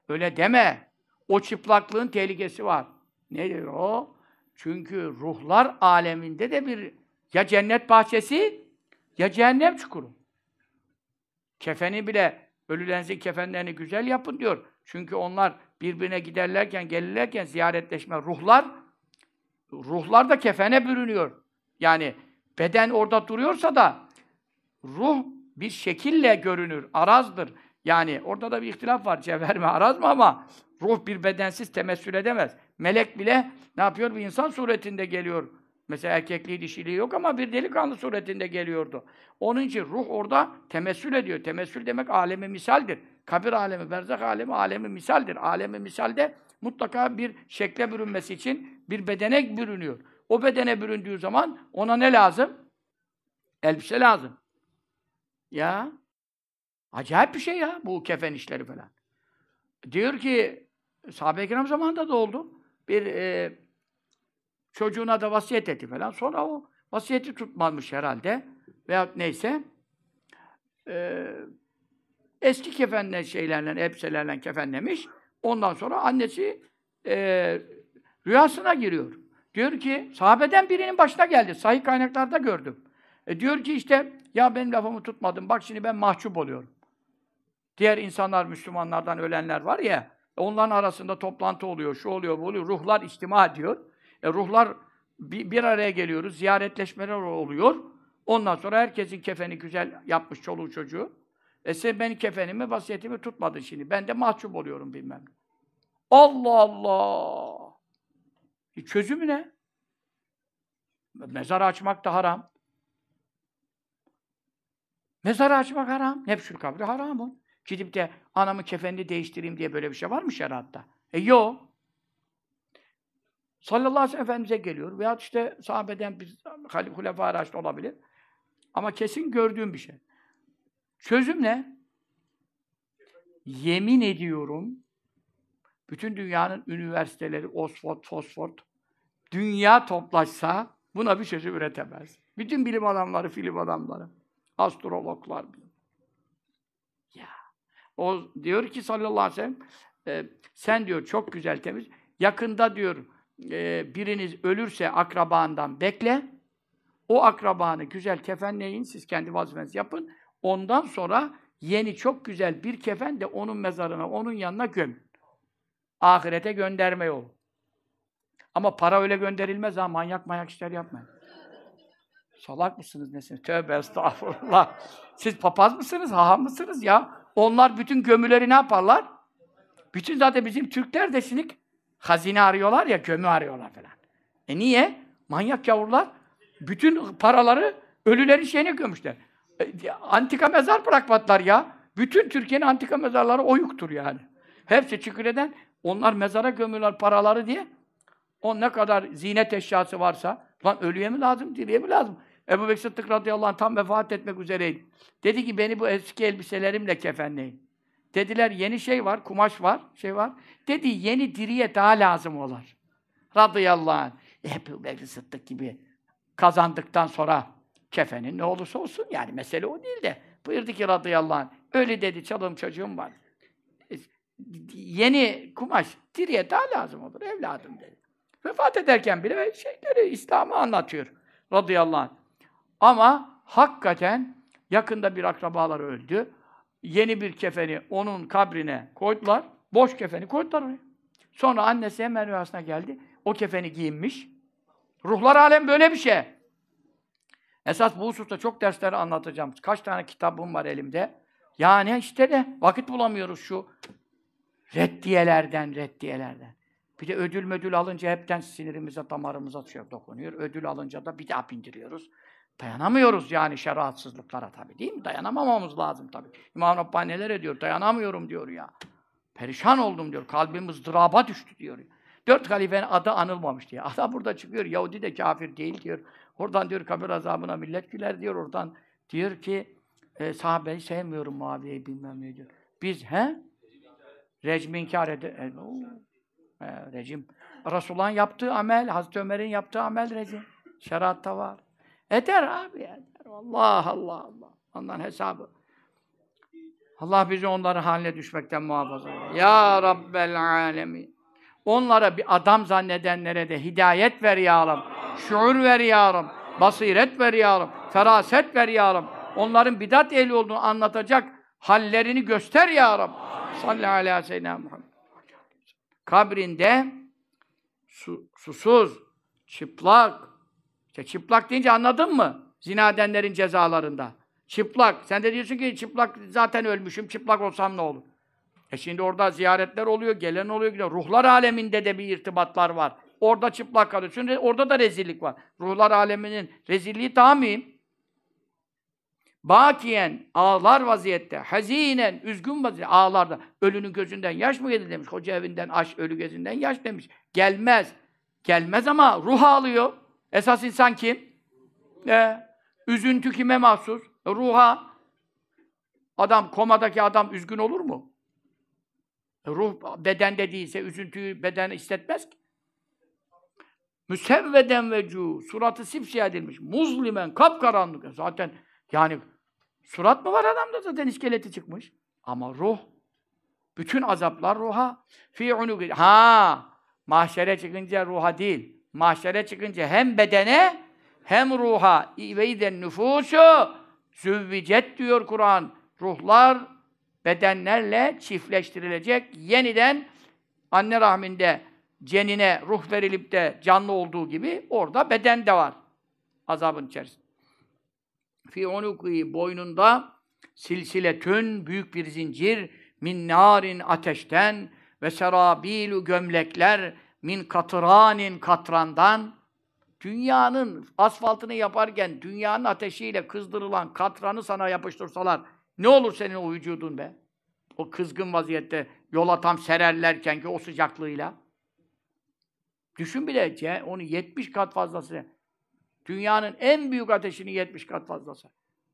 [SPEAKER 1] Öyle deme. O çıplaklığın tehlikesi var. Nedir o? Çünkü ruhlar aleminde de bir ya cennet bahçesi ya cehennem çukuru. Kefeni bile ölülerinizin kefenlerini güzel yapın diyor. Çünkü onlar birbirine giderlerken, gelirlerken ziyaretleşme ruhlar ruhlar da kefene bürünüyor. Yani beden orada duruyorsa da ruh bir şekille görünür, arazdır. Yani orada da bir ihtilaf var. Cevher mi, araz mı ama ruh bir bedensiz temessül edemez. Melek bile ne yapıyor? Bir insan suretinde geliyor. Mesela erkekliği, dişiliği yok ama bir delikanlı suretinde geliyordu. Onun için ruh orada temessül ediyor. Temessül demek alemi misaldir. Kabir alemi, berzak alemi, alemi misaldir. Alemi misalde mutlaka bir şekle bürünmesi için bir bedene bürünüyor. O bedene büründüğü zaman ona ne lazım? Elbise lazım. Ya acayip bir şey ya bu kefen işleri falan. Diyor ki sahabe-i kiram zamanında da oldu. Bir e, çocuğuna da vasiyet etti falan. Sonra o vasiyeti tutmamış herhalde. Veya neyse. E, eski kefenle şeylerle, elbiselerle kefenlemiş. Ondan sonra annesi e, rüyasına giriyor. Diyor ki, sahabeden birinin başına geldi. Sahih kaynaklarda gördüm. E diyor ki işte, ya benim lafımı tutmadım, bak şimdi ben mahcup oluyorum. Diğer insanlar, Müslümanlardan ölenler var ya, onların arasında toplantı oluyor, şu oluyor, bu oluyor. Ruhlar içtima ediyor. E ruhlar bir, bir araya geliyoruz, ziyaretleşmeler oluyor. Ondan sonra herkesin kefeni güzel yapmış çoluğu çocuğu. E sen benim kefenimi, vasiyetimi tutmadın şimdi. Ben de mahcup oluyorum bilmem. Allah Allah! E çözümü ne? Mezar açmak da haram. Mezarı açmak haram. Nefsül kabri haram o. Gidip de anamın kefenini değiştireyim diye böyle bir şey var mı şeriatta? E yok. Sallallahu aleyhi ve sellem Efendimiz'e geliyor. Veyahut işte sahabeden bir Hulefâ Raşid olabilir. Ama kesin gördüğüm bir şey. Çözüm ne? Yemin ediyorum bütün dünyanın üniversiteleri, Oxford, Fosford, dünya toplaşsa buna bir çözüm üretemez. Bütün bilim adamları, film adamları, astrologlar. Ya. O diyor ki sallallahu aleyhi ve sellem, e, sen diyor çok güzel temiz, yakında diyor e, biriniz ölürse akrabandan bekle, o akrabanı güzel kefenleyin, siz kendi vazifenizi yapın, ondan sonra yeni çok güzel bir kefen de onun mezarına, onun yanına göm. Ahirete gönderme yolu. Ama para öyle gönderilmez ha. Manyak manyak işler yapmayın. Salak mısınız nesiniz? Tövbe estağfurullah. Siz papaz mısınız? Haham mısınız ya? Onlar bütün gömüleri ne yaparlar? Bütün zaten bizim Türkler de şimdi hazine arıyorlar ya, gömü arıyorlar falan. E niye? Manyak yavrular bütün paraları ölülerin şeyine gömüşler. E, antika mezar bırakmadılar ya. Bütün Türkiye'nin antika mezarları oyuktur yani. Hepsi Çüküre'den onlar mezara gömüyorlar paraları diye. O ne kadar zinet eşyası varsa, lan ölüye mi lazım, diriye mi lazım? Ebu Bekir Sıddık radıyallahu anh tam vefat etmek üzereydi. Dedi ki beni bu eski elbiselerimle kefenleyin. Dediler yeni şey var, kumaş var, şey var. Dedi yeni diriye daha lazım olur. Radıyallahu anh. Ebu Bekir Sıddık gibi kazandıktan sonra kefenin ne olursa olsun yani mesele o değil de. Buyurdu ki radıyallahu anh. Öyle dedi çalım çocuğum var yeni kumaş diriye daha lazım olur evladım dedi. Vefat ederken bile şeyleri İslam'ı anlatıyor radıyallahu anh. Ama hakikaten yakında bir akrabalar öldü. Yeni bir kefeni onun kabrine koydular. Boş kefeni koydular oraya. Sonra annesi hemen rüyasına geldi. o kefeni giyinmiş. Ruhlar alem böyle bir şey. Esas bu hususta çok dersleri anlatacağım. Kaç tane kitabım var elimde. Yani işte de vakit bulamıyoruz şu reddiyelerden, reddiyelerden. Bir de ödül mödül alınca hepten sinirimize, damarımıza şey dokunuyor. Ödül alınca da bir daha bindiriyoruz. Dayanamıyoruz yani şeriatsızlıklara tabii değil mi? Dayanamamamız lazım tabii. İmam Rabbani neler ediyor? Dayanamıyorum diyor ya. Perişan oldum diyor. Kalbim ızdıraba düştü diyor. Dört halifenin adı anılmamış diye. Adam burada çıkıyor. Yahudi de kafir değil diyor. Oradan diyor kabir azabına millet güler diyor. Oradan diyor ki e, sahabeyi sevmiyorum Muaviye'yi bilmem ne diyor. Biz he? Recm inkar eder. E, e, rejim. Resulullah'ın yaptığı amel, Hazreti Ömer'in yaptığı amel rejim. Şeriatta var. Eder abi eder. Allah Allah Allah. Ondan hesabı. Allah bizi onların haline düşmekten muhafaza eder. Ya Rabbel alemin. Onlara bir adam zannedenlere de hidayet ver ya Rab. Şuur ver ya Rab. Basiret ver ya Rab. Feraset ver ya Rab. Onların bidat ehli olduğunu anlatacak hallerini göster ya Rab. Aleyhi ve sellem Muhammed. Kabrinde su, susuz, çıplak. İşte çıplak deyince anladın mı? Zina edenlerin cezalarında. Çıplak. Sen de diyorsun ki çıplak zaten ölmüşüm. Çıplak olsam ne olur? E şimdi orada ziyaretler oluyor, gelen oluyor, gidiyor. Ruhlar aleminde de bir irtibatlar var. Orada çıplak kalıyorsun, orada da rezillik var. Ruhlar aleminin rezilliği daha mühim. Bakiyen, ağlar vaziyette, hazinen, üzgün vaziyette, ağlarda. Ölünün gözünden yaş mı gelir demiş. Hoca evinden aş, ölü gözünden yaş demiş. Gelmez. Gelmez ama ruh ağlıyor. Esas insan kim? E, üzüntü kime mahsus? Ruha. Adam, komadaki adam üzgün olur mu? Ruh bedende değilse üzüntüyü beden hissetmez ki. Müsevveden vecu, suratı sipsiyah edilmiş. Muzlimen, kapkaranlık. Zaten yani surat mı var adamda zaten iskeleti çıkmış. Ama ruh, bütün azaplar ruha. Fi unuki. Ha, mahşere çıkınca ruha değil. Mahşere çıkınca hem bedene hem ruha. Ve iden nüfusu züvvicet diyor Kur'an. Ruhlar bedenlerle çiftleştirilecek. Yeniden anne rahminde cenine ruh verilip de canlı olduğu gibi orada beden de var. Azabın içerisinde. Fi unuki boynunda silsiletün büyük bir zincir min narin ateşten ve serabilu gömlekler min katranin katrandan dünyanın asfaltını yaparken dünyanın ateşiyle kızdırılan katranı sana yapıştırsalar ne olur senin o vücudun be? O kızgın vaziyette yola tam sererlerken ki o sıcaklığıyla. Düşün bile onu 70 kat fazlası. Dünyanın en büyük ateşinin 70 kat fazlası.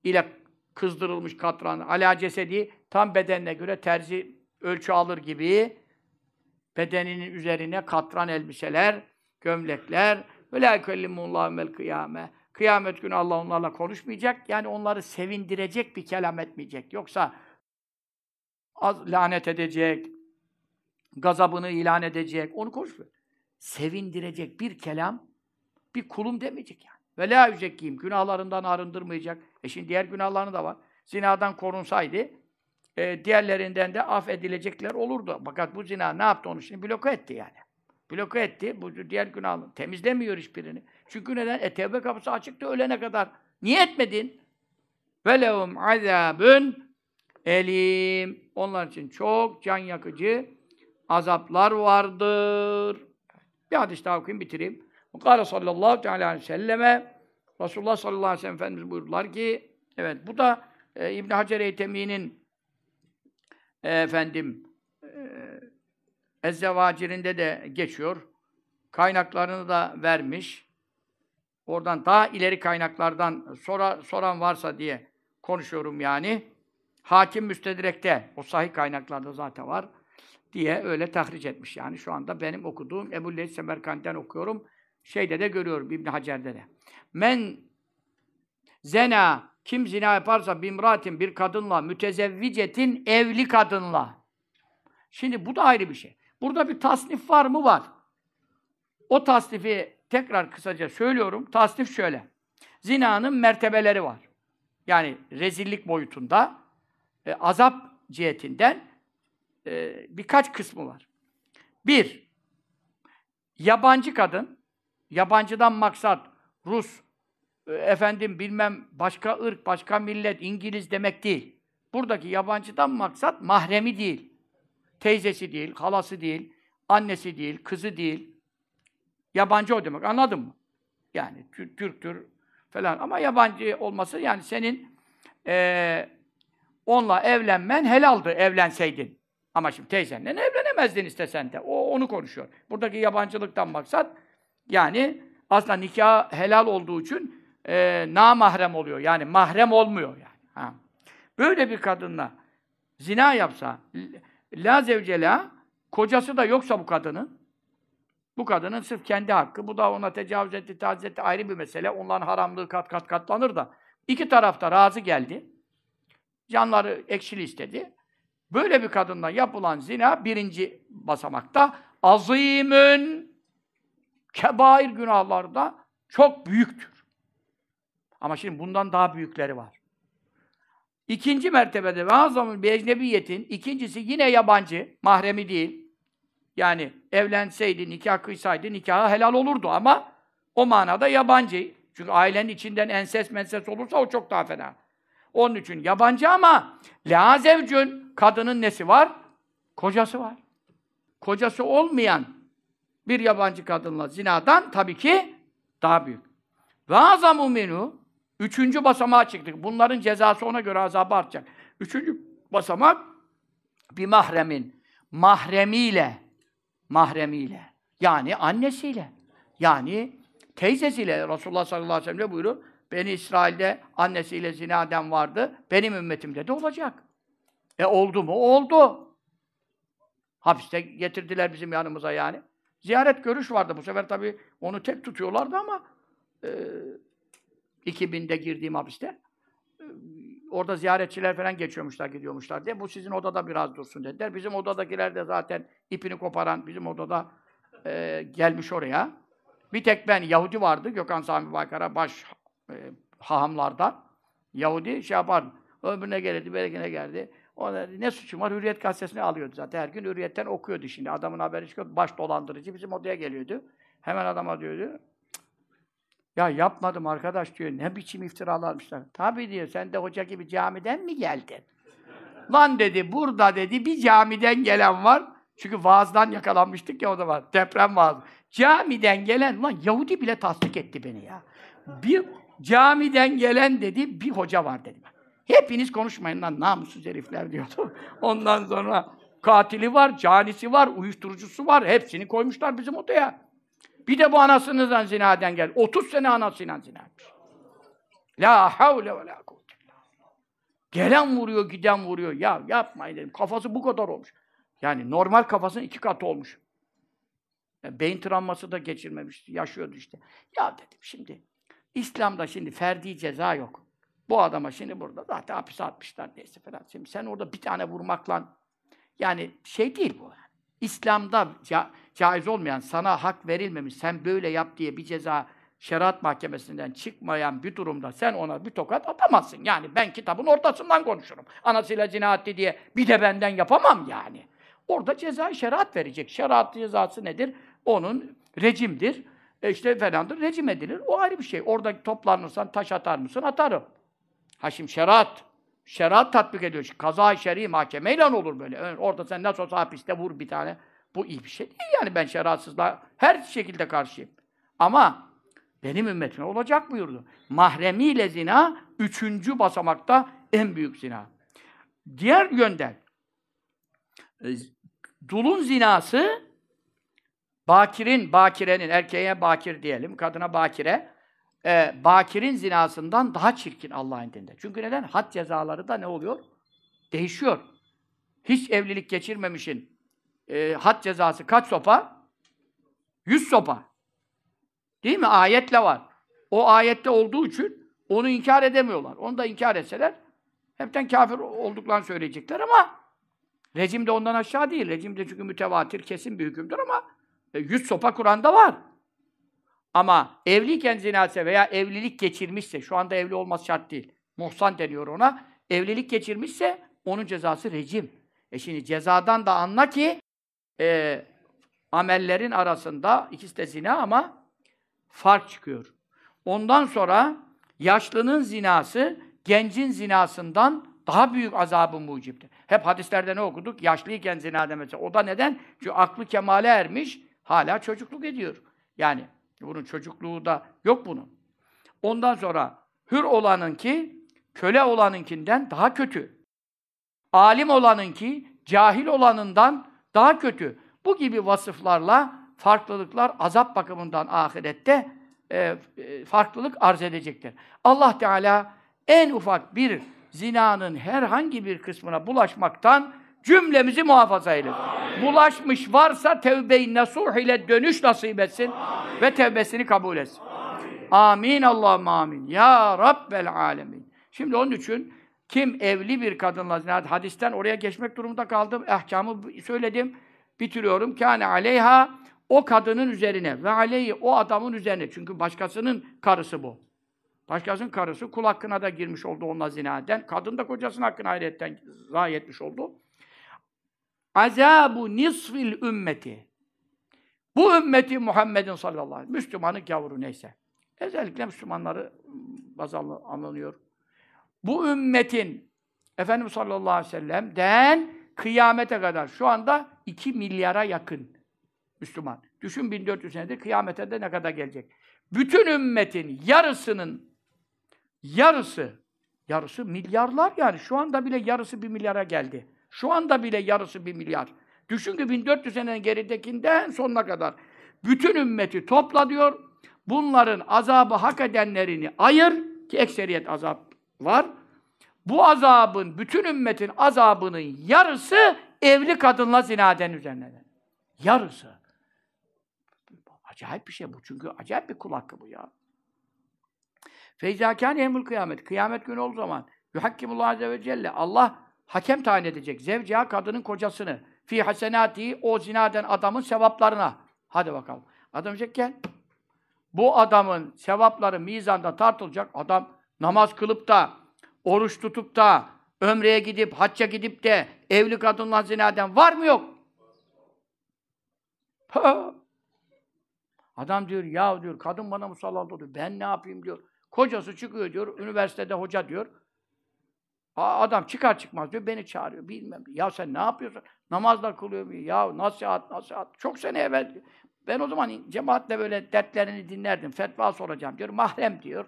[SPEAKER 1] ile kızdırılmış katran, ala cesedi tam bedenine göre terzi ölçü alır gibi bedeninin üzerine katran elbiseler, gömlekler ve la yukellimullahu mel kıyame. Kıyamet günü Allah onlarla konuşmayacak. Yani onları sevindirecek bir kelam etmeyecek. Yoksa az lanet edecek, gazabını ilan edecek, onu konuşmuyor. Sevindirecek bir kelam, bir kulum demeyecek yani. Ve la yüzekkiyim, günahlarından arındırmayacak. E şimdi diğer günahlarını da var. Zinadan korunsaydı, e, diğerlerinden de affedilecekler olurdu. Fakat bu zina ne yaptı onu şimdi? Bloke etti yani. Bloke etti. Bu diğer günahını. Temizlemiyor hiçbirini. Çünkü neden? E tevbe kapısı açıktı ölene kadar. Niye etmedin? Ve lehum azabun elim. Onlar için çok can yakıcı azaplar vardır. Bir hadis daha okuyayım, bitireyim. Kâle sallallahu teala aleyhi ve selleme Resulullah sallallahu aleyhi ve sellem Efendimiz buyurdular ki evet bu da e, İbn Hacer Eytemi'nin e, efendim e, Ezzevacir'inde de geçiyor. Kaynaklarını da vermiş. Oradan daha ileri kaynaklardan sora, soran varsa diye konuşuyorum yani. Hakim Müstedrek'te, o sahih kaynaklarda zaten var diye öyle tahric etmiş yani. Şu anda benim okuduğum Ebu Leys Semerkant'ten okuyorum. Şeyde de görüyorum İbn Hacer'de de. Men zena kim zina yaparsa bimratin bir kadınla mütezevvicetin evli kadınla. Şimdi bu da ayrı bir şey. Burada bir tasnif var mı? Var. O tasnifi tekrar kısaca söylüyorum. Tasnif şöyle. Zinanın mertebeleri var. Yani rezillik boyutunda, e, azap cihetinden e, birkaç kısmı var. Bir, Yabancı kadın, yabancıdan maksat Rus, e, efendim bilmem başka ırk, başka millet, İngiliz demek değil. Buradaki yabancıdan maksat mahremi değil. Teyzesi değil, halası değil, annesi değil, kızı değil. Yabancı o demek. Anladın mı? Yani Tür- Türktür falan. Ama yabancı olması yani senin eee, onunla evlenmen helaldi evlenseydin. Ama şimdi teyzenle evlenemezdin istesen de. O onu konuşuyor. Buradaki yabancılıktan maksat yani aslında nikah helal olduğu için eee namahrem oluyor. Yani mahrem olmuyor yani. Ha. Böyle bir kadınla zina yapsa la zevcela kocası da yoksa bu kadının bu kadının sırf kendi hakkı, bu da ona tecavüz etti, taciz etti ayrı bir mesele. Onların haramlığı kat kat katlanır da. iki tarafta razı geldi. Canları ekşili istedi. Böyle bir kadınla yapılan zina birinci basamakta azimün kebair günahlarda çok büyüktür. Ama şimdi bundan daha büyükleri var. İkinci mertebede ve azamın bir ecnebiyetin, ikincisi yine yabancı, mahremi değil. Yani evlenseydi, nikah kıysaydı nikahı helal olurdu ama o manada yabancı. Çünkü ailenin içinden enses menses olursa o çok daha fena. Onun için yabancı ama la zevcün kadının nesi var? Kocası var. Kocası olmayan bir yabancı kadınla zinadan tabii ki daha büyük. Ve azamu minhu üçüncü basamağa çıktık. Bunların cezası ona göre azabı artacak. Üçüncü basamak bir mahremin mahremiyle mahremiyle yani annesiyle yani teyzesiyle Resulullah sallallahu aleyhi ve sellem buyuruyor? Beni İsrail'de annesiyle zina eden vardı. Benim ümmetimde de olacak. E oldu mu? Oldu. Hapiste getirdiler bizim yanımıza yani. Ziyaret görüş vardı. Bu sefer tabii onu tek tutuyorlardı ama e, 2000'de girdiğim hapiste e, orada ziyaretçiler falan geçiyormuşlar, gidiyormuşlar diye. Bu sizin odada biraz dursun dediler. Bizim odadakiler de zaten ipini koparan bizim odada e, gelmiş oraya. Bir tek ben Yahudi vardı. Gökhan Sami Baykara baş e, hahamlardan. Yahudi şey yapar. Ömrüne gelirdi, berekine geldi. Ona ne suçum var? Hürriyet gazetesini alıyordu zaten. Her gün Hürriyet'ten okuyordu şimdi. Adamın haberi çıkıyor. Baş dolandırıcı bizim odaya geliyordu. Hemen adama diyordu. Ya yapmadım arkadaş diyor. Ne biçim iftiralarmışlar. Tabii diyor. Sen de hoca gibi camiden mi geldin? Lan dedi burada dedi bir camiden gelen var. Çünkü vaazdan yakalanmıştık ya o var. Deprem vaazı. Camiden gelen lan Yahudi bile tasdik etti beni ya. Bir camiden gelen dedi bir hoca var dedi. Hepiniz konuşmayın lan namussuz herifler diyordu. Ondan sonra katili var, canisi var, uyuşturucusu var. Hepsini koymuşlar bizim odaya. Bir de bu anasından zinaden gel. 30 sene anasıyla zina etmiş. La havle ve la kuvvete. Gelen vuruyor, giden vuruyor. Ya yapmayın dedim. Kafası bu kadar olmuş. Yani normal kafasının iki katı olmuş. Ya beyin travması da geçirmemişti. Yaşıyordu işte. Ya dedim şimdi İslam'da şimdi ferdi ceza yok. Bu adama şimdi burada zaten hapise atmışlar neyse falan. Şimdi sen orada bir tane vurmakla yani şey değil bu. İslam'da ca- caiz olmayan, sana hak verilmemiş, sen böyle yap diye bir ceza şeriat mahkemesinden çıkmayan bir durumda sen ona bir tokat atamazsın. Yani ben kitabın ortasından konuşurum. Anasıyla zina etti diye bir de benden yapamam yani. Orada ceza şeriat verecek. Şeriat cezası nedir? Onun rejimdir. E işte falandır, rejim edilir. O ayrı bir şey. Orada toplanırsan taş atar mısın? Atarım. Ha şimdi şeriat. Şeriat tatbik ediyor. Kaza şer'i mahkemeyle olur böyle. Orada sen nasıl olsa hapiste vur bir tane. Bu iyi bir şey değil yani ben şeriatsızlığa her şekilde karşıyım. Ama benim ümmetime olacak buyurdu. Mahremiyle zina üçüncü basamakta en büyük zina. Diğer yönden e, dulun zinası bakirin, bakirenin, erkeğe bakir diyelim, kadına bakire, e, bakirin zinasından daha çirkin Allah'ın indinde. Çünkü neden? Had cezaları da ne oluyor? Değişiyor. Hiç evlilik geçirmemişin e, had cezası kaç sopa? Yüz sopa. Değil mi? Ayetle var. O ayette olduğu için onu inkar edemiyorlar. Onu da inkar etseler hepten kafir olduklarını söyleyecekler ama rejim de ondan aşağı değil. Rejim de çünkü mütevatir, kesin bir hükümdür ama e, yüz sopa Kur'an'da var. Ama evliyken zinase veya evlilik geçirmişse, şu anda evli olması şart değil. Muhsan deniyor ona. Evlilik geçirmişse onun cezası rejim. E şimdi cezadan da anla ki e, amellerin arasında ikisi de zina ama fark çıkıyor. Ondan sonra yaşlının zinası gencin zinasından daha büyük azabı muciptir. Hep hadislerde ne okuduk? Yaşlıyken zina demesi. O da neden? Çünkü aklı kemale ermiş, hala çocukluk ediyor. Yani bunun çocukluğu da yok bunun. Ondan sonra hür olanınki köle olanınkinden daha kötü. Alim olanınki cahil olanından daha kötü. Bu gibi vasıflarla farklılıklar azap bakımından ahirette e, e, farklılık arz edecektir. Allah Teala en ufak bir zinanın herhangi bir kısmına bulaşmaktan cümlemizi muhafaza eylesin. Bulaşmış varsa tevbe-i nasuh ile dönüş nasip etsin Amin. ve tevbesini kabul etsin. Amin. Amin Allah'ım amin. Ya Rabbel alemin. Şimdi onun için kim evli bir kadınla zina hadisten oraya geçmek durumunda kaldım. Ahkamı söyledim. Bitiriyorum. Kâne aleyha o kadının üzerine ve aleyhi o adamın üzerine. Çünkü başkasının karısı bu. Başkasının karısı kul hakkına da girmiş oldu onunla zinaden. Kadın da kocasının hakkını hayretten zayi etmiş oldu. Azabu nisfil ümmeti. Bu ümmeti Muhammed'in sallallahu aleyhi ve sellem. Müslümanın gavuru neyse. Özellikle Müslümanları baz alınıyor. Bu ümmetin Efendimiz sallallahu aleyhi ve sellem'den kıyamete kadar şu anda 2 milyara yakın Müslüman. Düşün 1400 senedir kıyamete de ne kadar gelecek. Bütün ümmetin yarısının yarısı yarısı milyarlar yani şu anda bile yarısı bir milyara geldi. Şu anda bile yarısı bir milyar. Düşün ki 1400 senenin geridekinden sonuna kadar bütün ümmeti topla diyor. Bunların azabı hak edenlerini ayır ki ekseriyet azap var. Bu azabın, bütün ümmetin azabının yarısı evli kadınla zinaden üzerine. Yarısı. Acayip bir şey bu. Çünkü acayip bir kul hakkı bu ya. Feyzâkâne emul kıyamet. Kıyamet günü olduğu zaman yuhakkimullah azze ve celle Allah hakem tayin edecek. Zevciha kadının kocasını. Fi hasenati o zinaden adamın sevaplarına. Hadi bakalım. Adam diyecek gel. Bu adamın sevapları mizanda tartılacak. Adam namaz kılıp da, oruç tutup da, ömreye gidip, hacca gidip de evli kadınla zinaden var mı yok? Ha. Adam diyor, ya diyor, kadın bana musallat oluyor. Ben ne yapayım diyor. Kocası çıkıyor diyor, üniversitede hoca diyor. Adam çıkar çıkmaz diyor, beni çağırıyor, bilmem. Ya sen ne yapıyorsun? Namazla kılıyor mu? Ya nasihat, nasihat. Çok sene evvel ben o zaman cemaatle böyle dertlerini dinlerdim. Fetva soracağım diyor. Mahrem diyor.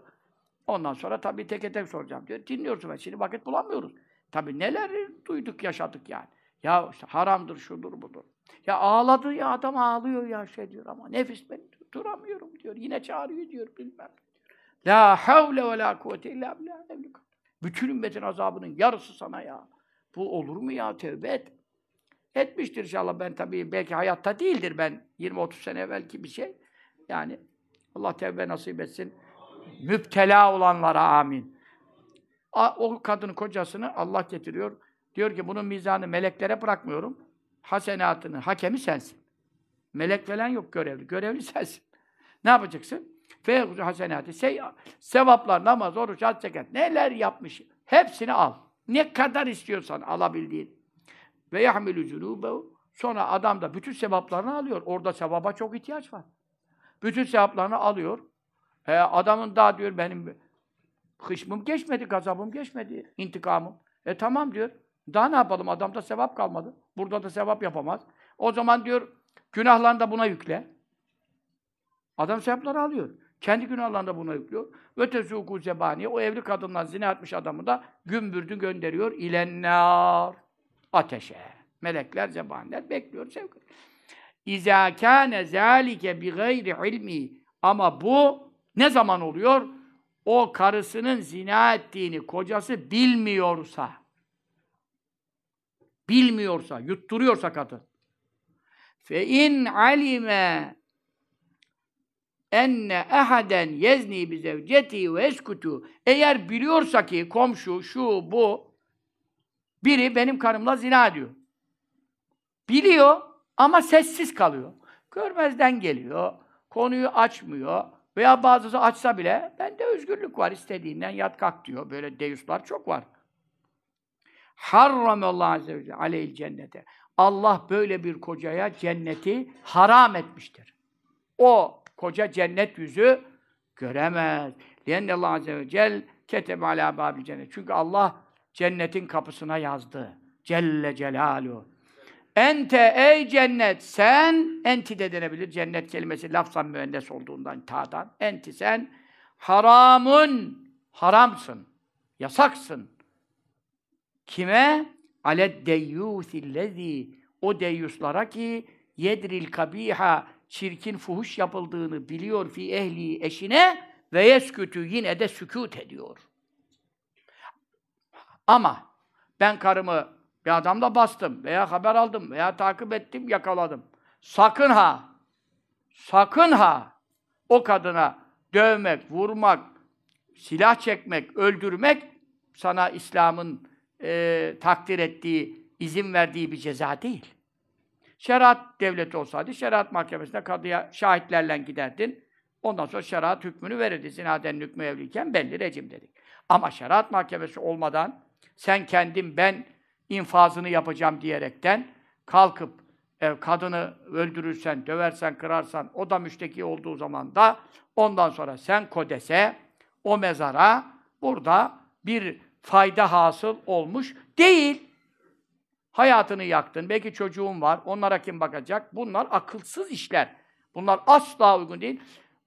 [SPEAKER 1] Ondan sonra tabii tek tek soracağım diyor. Dinliyorsun ben. Şimdi vakit bulamıyoruz. Tabii neler duyduk, yaşadık yani. Ya işte haramdır, şudur, budur. Ya ağladı ya adam ağlıyor ya şey diyor ama nefis ben duramıyorum diyor. Yine çağırıyor diyor bilmem. La havle ve la kuvvete illa billah. Bütün ümmetin azabının yarısı sana ya. Bu olur mu ya? Tevbe et. Etmiştir inşallah ben tabii belki hayatta değildir ben 20-30 sene evvelki bir şey. Yani Allah tevbe nasip etsin. Müptela olanlara amin. O kadının kocasını Allah getiriyor. Diyor ki bunun mizanı meleklere bırakmıyorum. Hasenatını, hakemi sensin. Melek falan yok görevli. Görevli sensin. Ne yapacaksın? Feyhuzu hasenatı. Şey, sevaplar, namaz, oruç, hac, zekat. Neler yapmış? Hepsini al. Ne kadar istiyorsan alabildiğin. Ve yahmilü cunûbehu. Sonra adam da bütün sevaplarını alıyor. Orada sevaba çok ihtiyaç var. Bütün sevaplarını alıyor. He, adamın daha diyor benim hışmım geçmedi, gazabım geçmedi, intikamım. E tamam diyor. Daha ne yapalım? Adamda sevap kalmadı. Burada da sevap yapamaz. O zaman diyor günahlarını da buna yükle. Adam sevapları alıyor. Kendi günahlarını da buna yüklüyor. Ve tezuku zebani o evli kadından zina etmiş adamı da gümbürdü gönderiyor ilennâr. Ateşe. Melekler, zebaniler bekliyor sevgi. İzâ kâne zâlike bi gayri ilmi. Ama bu ne zaman oluyor? O karısının zina ettiğini kocası bilmiyorsa, bilmiyorsa, yutturuyorsa kadın. Fe in alime enne ehaden yezni bi zevceti ve eskutu eğer biliyorsa ki komşu şu bu biri benim karımla zina ediyor. Biliyor ama sessiz kalıyor. Görmezden geliyor. Konuyu açmıyor. Veya bazısı açsa bile bende özgürlük var. istediğinden yat kalk diyor. Böyle deyuslar çok var. Harramallahu azze ve aleyhil cennete. Allah böyle bir kocaya cenneti haram etmiştir. O koca cennet yüzü göremez. Lienne Allah Azze ve Celle ketebe alâ bâbil cennet. Çünkü Allah cennetin kapısına yazdı. Celle Celaluhu. Ente ey cennet sen enti de denebilir. Cennet kelimesi lafzan müennes olduğundan ta'dan. Enti sen haramun haramsın. Yasaksın. Kime? Aled deyyûsillezî o deyyuslara ki yedril kabiha çirkin fuhuş yapıldığını biliyor fi ehli eşine ve yeskütü yine de sükût ediyor. Ama ben karımı bir adamla bastım veya haber aldım veya takip ettim, yakaladım. Sakın ha, sakın ha o kadına dövmek, vurmak, silah çekmek, öldürmek sana İslam'ın e, takdir ettiği, izin verdiği bir ceza değil. Şeriat devleti olsaydı, şeriat mahkemesine kadıya şahitlerle giderdin. Ondan sonra şeriat hükmünü verirdi. Zinaden hükmü evliyken belli rejim dedik. Ama şeriat mahkemesi olmadan sen kendin ben infazını yapacağım diyerekten kalkıp e, kadını öldürürsen, döversen, kırarsan, o da müşteki olduğu zaman da ondan sonra sen kodese, o mezara burada bir fayda hasıl olmuş değil. Hayatını yaktın, belki çocuğun var, onlara kim bakacak? Bunlar akılsız işler. Bunlar asla uygun değil.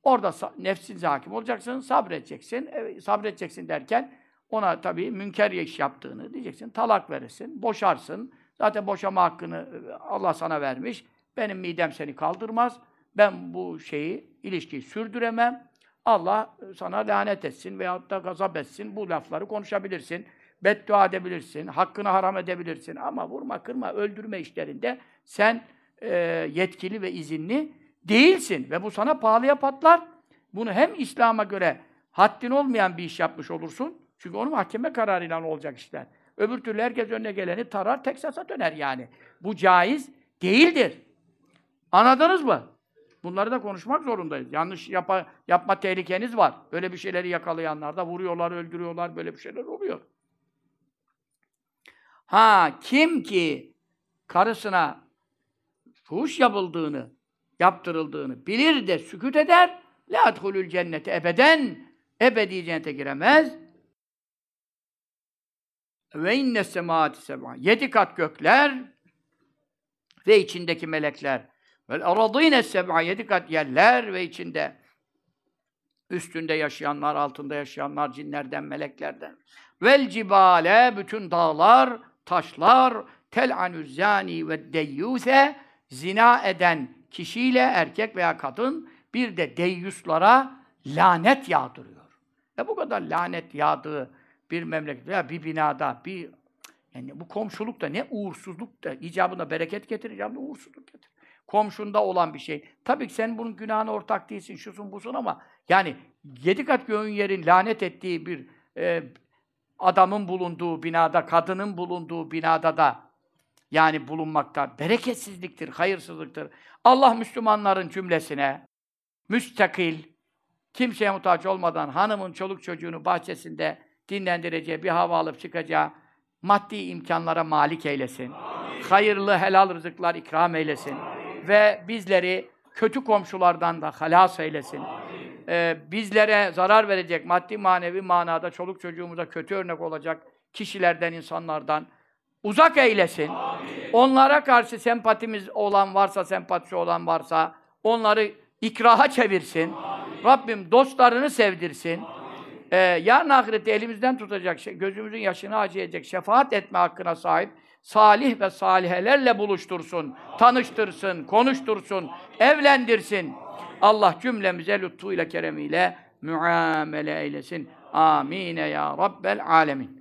[SPEAKER 1] Orada nefsin hakim olacaksın, sabredeceksin. E, sabredeceksin derken ona tabii münker iş yaptığını diyeceksin, talak verirsin, boşarsın. Zaten boşama hakkını e, Allah sana vermiş. Benim midem seni kaldırmaz. Ben bu şeyi, ilişkiyi sürdüremem. Allah sana lanet etsin veyahut da gazap etsin. Bu lafları konuşabilirsin. Beddua edebilirsin. Hakkını haram edebilirsin. Ama vurma, kırma, öldürme işlerinde sen e, yetkili ve izinli değilsin. Ve bu sana pahalıya patlar. Bunu hem İslam'a göre haddin olmayan bir iş yapmış olursun. Çünkü onu mahkeme kararıyla olacak işler. Öbür türlü herkes önüne geleni tarar, Teksas'a döner yani. Bu caiz değildir. Anladınız mı? Bunları da konuşmak zorundayız. Yanlış yapa, yapma tehlikeniz var. Böyle bir şeyleri yakalayanlar da vuruyorlar, öldürüyorlar, böyle bir şeyler oluyor. Ha, kim ki karısına fuhuş yapıldığını, yaptırıldığını bilir de sükut eder, la edhulül cennete ebeden, ebedi cennete giremez. Ve inne semaati sema. Yedi kat gökler ve içindeki melekler. Vel aradîne seb'a. Yedi kat yerler ve içinde üstünde yaşayanlar, altında yaşayanlar, cinlerden, meleklerden. Vel cibale, bütün dağlar, taşlar, tel anüzzani ve deyyuse, zina eden kişiyle, erkek veya kadın, bir de deyyuslara lanet yağdırıyor. E bu kadar lanet yağdığı bir memleket veya bir binada, bir yani bu komşuluk da ne uğursuzluk da icabında bereket getirir, icabında uğursuzluk getirir. Komşunda olan bir şey. Tabii ki sen bunun günahına ortak değilsin, şusun busun ama yani yedi kat göğün yerin lanet ettiği bir e, adamın bulunduğu binada, kadının bulunduğu binada da yani bulunmakta bereketsizliktir, hayırsızlıktır. Allah Müslümanların cümlesine müstakil, kimseye muhtaç olmadan hanımın çoluk çocuğunu bahçesinde dinlendireceği, bir hava alıp çıkacağı maddi imkanlara malik eylesin. Amin. Hayırlı, helal rızıklar ikram eylesin. Amin. Ve bizleri kötü komşulardan da halas eylesin. Ee, bizlere zarar verecek, maddi manevi manada çoluk çocuğumuza kötü örnek olacak kişilerden, insanlardan uzak eylesin. Amin. Onlara karşı sempatimiz olan varsa, sempatisi olan varsa onları ikraha çevirsin. Amin. Rabbim dostlarını sevdirsin. Amin e, yarın ahirette elimizden tutacak, şey, gözümüzün yaşını acıyacak, şefaat etme hakkına sahip salih ve salihelerle buluştursun, tanıştırsın, konuştursun, evlendirsin. Allah cümlemize lütfuyla, keremiyle muamele eylesin. Amine ya Rabbel alemin.